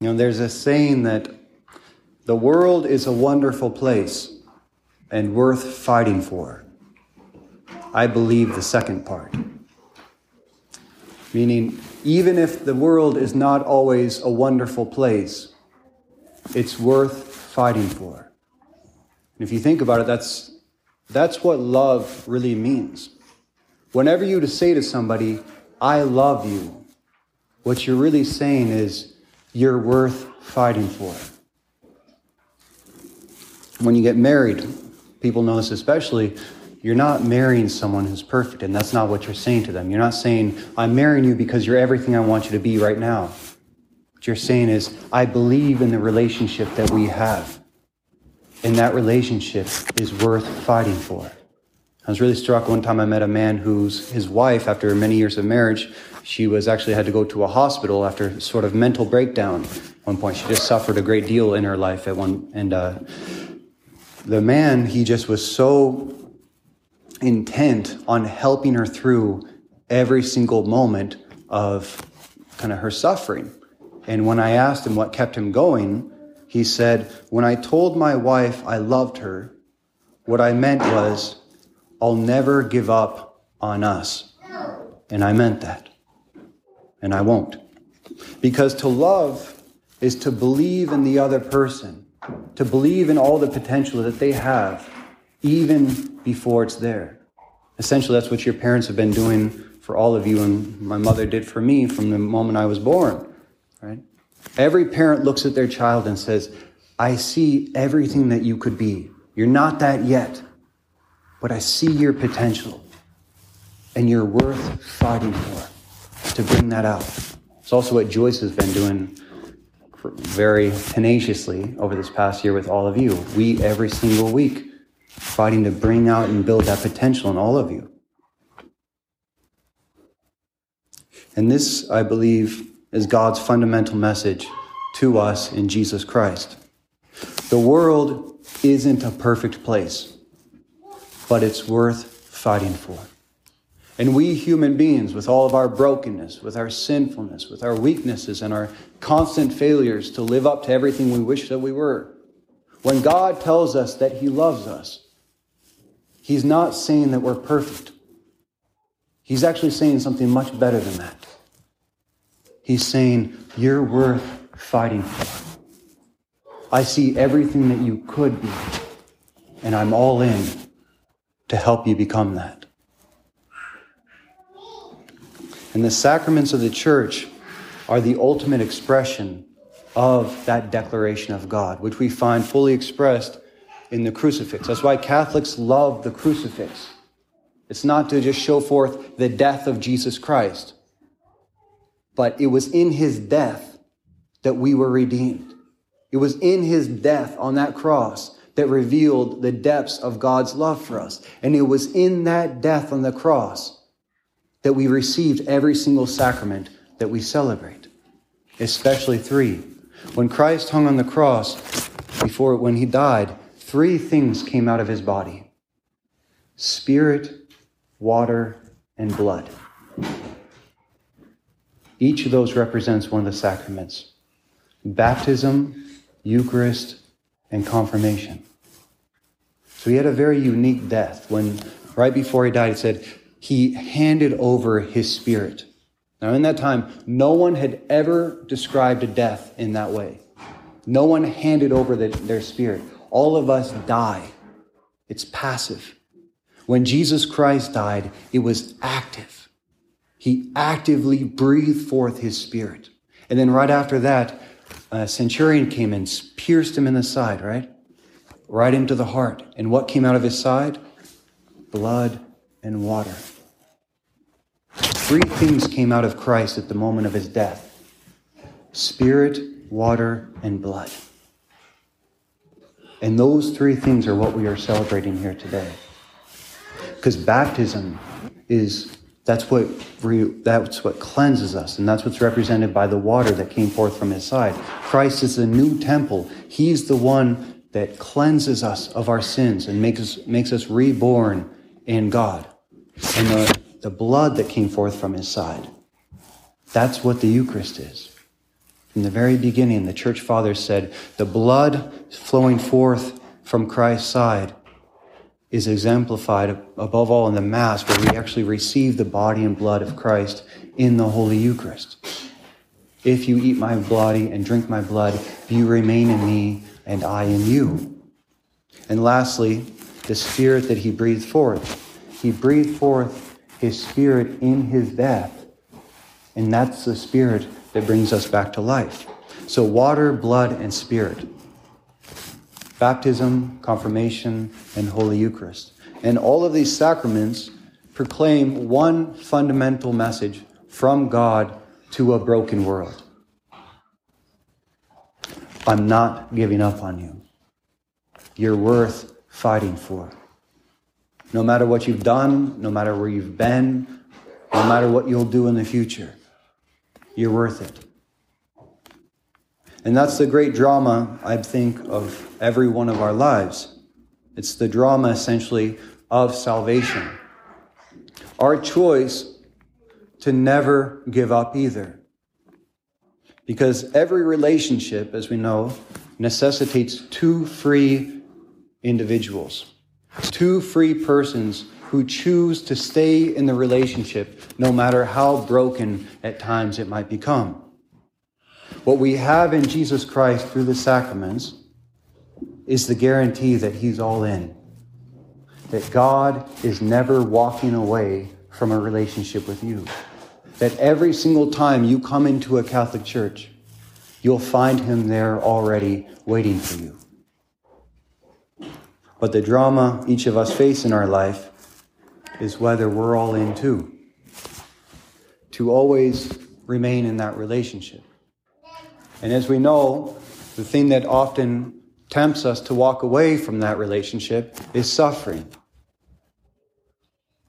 You know, there's a saying that the world is a wonderful place and worth fighting for. I believe the second part. Meaning, even if the world is not always a wonderful place, it's worth fighting for. And if you think about it, that's, that's what love really means. Whenever you say to somebody, I love you, what you're really saying is, you're worth fighting for. When you get married, people know this especially, you're not marrying someone who's perfect, and that's not what you're saying to them. You're not saying, I'm marrying you because you're everything I want you to be right now. What you're saying is, I believe in the relationship that we have. And that relationship is worth fighting for. I was really struck one time I met a man whose his wife, after many years of marriage, she was actually had to go to a hospital after sort of mental breakdown. At one point, she just suffered a great deal in her life at one, and uh, the man he just was so intent on helping her through every single moment of kind of her suffering. And when I asked him what kept him going, he said, When I told my wife I loved her, what I meant was, I'll never give up on us. And I meant that. And I won't. Because to love is to believe in the other person, to believe in all the potential that they have, even before it's there. Essentially, that's what your parents have been doing for all of you, and my mother did for me from the moment I was born, right? Every parent looks at their child and says, I see everything that you could be. You're not that yet, but I see your potential, and you're worth fighting for to bring that out. It's also what Joyce has been doing very tenaciously over this past year with all of you. We, every single week, fighting to bring out and build that potential in all of you. And this, I believe, is God's fundamental message to us in Jesus Christ. The world isn't a perfect place, but it's worth fighting for. And we human beings, with all of our brokenness, with our sinfulness, with our weaknesses, and our constant failures to live up to everything we wish that we were, when God tells us that He loves us, He's not saying that we're perfect. He's actually saying something much better than that. He's saying, You're worth fighting for. I see everything that you could be, and I'm all in to help you become that. And the sacraments of the church are the ultimate expression of that declaration of God, which we find fully expressed in the crucifix. That's why Catholics love the crucifix. It's not to just show forth the death of Jesus Christ, but it was in his death that we were redeemed. It was in his death on that cross that revealed the depths of God's love for us. And it was in that death on the cross that we received every single sacrament that we celebrate, especially three. When Christ hung on the cross, before when he died, three things came out of his body spirit, water, and blood. Each of those represents one of the sacraments baptism, Eucharist, and confirmation. So he had a very unique death when, right before he died, he said he handed over his spirit. Now, in that time, no one had ever described a death in that way. No one handed over the, their spirit all of us die. It's passive. When Jesus Christ died, it was active. He actively breathed forth his spirit. And then right after that, a centurion came and pierced him in the side, right? Right into the heart. And what came out of his side? Blood and water. Three things came out of Christ at the moment of his death spirit, water, and blood. And those three things are what we are celebrating here today. Because baptism is that's what that's what cleanses us, and that's what's represented by the water that came forth from his side. Christ is the new temple. He's the one that cleanses us of our sins and makes us makes us reborn in God. And the, the blood that came forth from his side. That's what the Eucharist is. In the very beginning, the church fathers said, the blood flowing forth from Christ's side is exemplified above all in the Mass, where we actually receive the body and blood of Christ in the Holy Eucharist. If you eat my body and drink my blood, you remain in me and I in you. And lastly, the Spirit that he breathed forth. He breathed forth his Spirit in his death. And that's the Spirit that brings us back to life. So, water, blood, and spirit. Baptism, confirmation, and Holy Eucharist. And all of these sacraments proclaim one fundamental message from God to a broken world. I'm not giving up on you. You're worth fighting for. No matter what you've done, no matter where you've been, no matter what you'll do in the future you're worth it. And that's the great drama, I think, of every one of our lives. It's the drama, essentially, of salvation. Our choice to never give up either. Because every relationship, as we know, necessitates two free individuals, two free persons who choose to stay in the relationship no matter how broken at times it might become. What we have in Jesus Christ through the sacraments is the guarantee that He's all in, that God is never walking away from a relationship with you, that every single time you come into a Catholic church, you'll find Him there already waiting for you. But the drama each of us face in our life is whether we're all in too. To always remain in that relationship. And as we know, the thing that often tempts us to walk away from that relationship is suffering.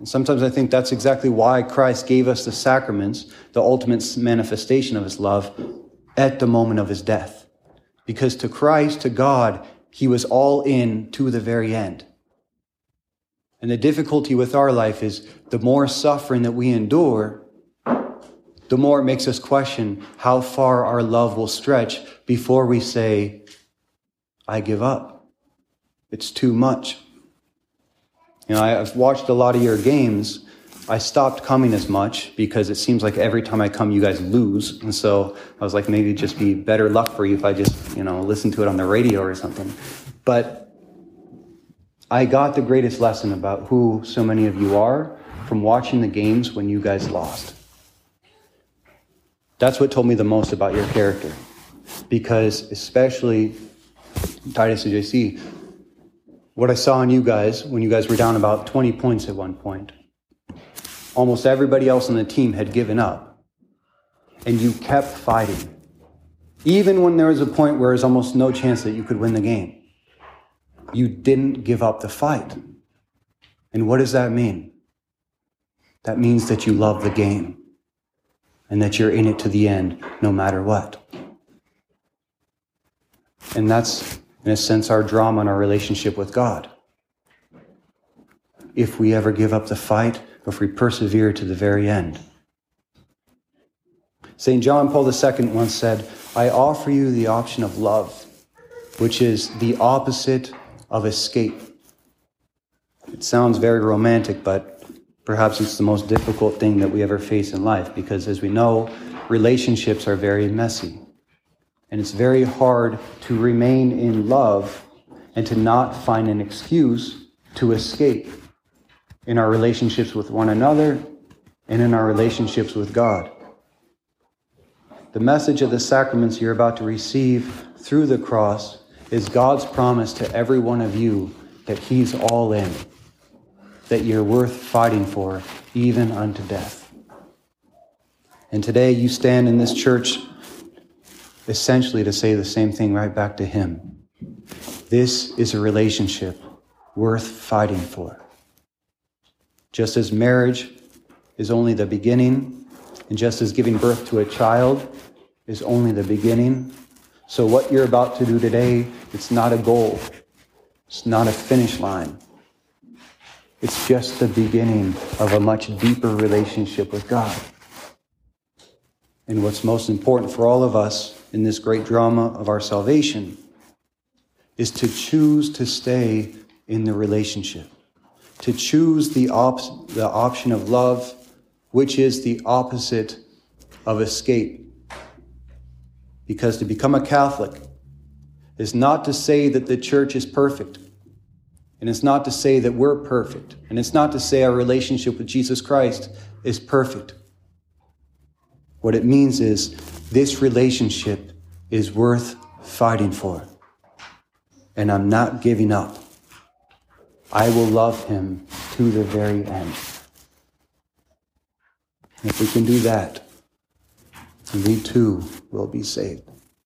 And sometimes I think that's exactly why Christ gave us the sacraments, the ultimate manifestation of his love, at the moment of his death. Because to Christ, to God, he was all in to the very end. And the difficulty with our life is the more suffering that we endure, the more it makes us question how far our love will stretch before we say, I give up. It's too much. You know, I've watched a lot of your games. I stopped coming as much because it seems like every time I come, you guys lose. And so I was like, maybe just be better luck for you if I just, you know, listen to it on the radio or something. But I got the greatest lesson about who so many of you are from watching the games when you guys lost. That's what told me the most about your character. Because, especially Titus and JC, what I saw in you guys when you guys were down about 20 points at one point, almost everybody else on the team had given up. And you kept fighting. Even when there was a point where there was almost no chance that you could win the game you didn't give up the fight. And what does that mean? That means that you love the game and that you're in it to the end no matter what. And that's, in a sense, our drama and our relationship with God. If we ever give up the fight, if we persevere to the very end. St. John Paul II once said, I offer you the option of love, which is the opposite of escape. It sounds very romantic, but perhaps it's the most difficult thing that we ever face in life because, as we know, relationships are very messy. And it's very hard to remain in love and to not find an excuse to escape in our relationships with one another and in our relationships with God. The message of the sacraments you're about to receive through the cross is God's promise to every one of you that He's all in, that you're worth fighting for, even unto death. And today you stand in this church essentially to say the same thing right back to Him. This is a relationship worth fighting for. Just as marriage is only the beginning, and just as giving birth to a child is only the beginning, so, what you're about to do today, it's not a goal, it's not a finish line. It's just the beginning of a much deeper relationship with God. And what's most important for all of us in this great drama of our salvation is to choose to stay in the relationship, to choose the, op- the option of love, which is the opposite of escape. Because to become a Catholic is not to say that the church is perfect. And it's not to say that we're perfect. And it's not to say our relationship with Jesus Christ is perfect. What it means is this relationship is worth fighting for. And I'm not giving up. I will love him to the very end. And if we can do that, we too will be saved.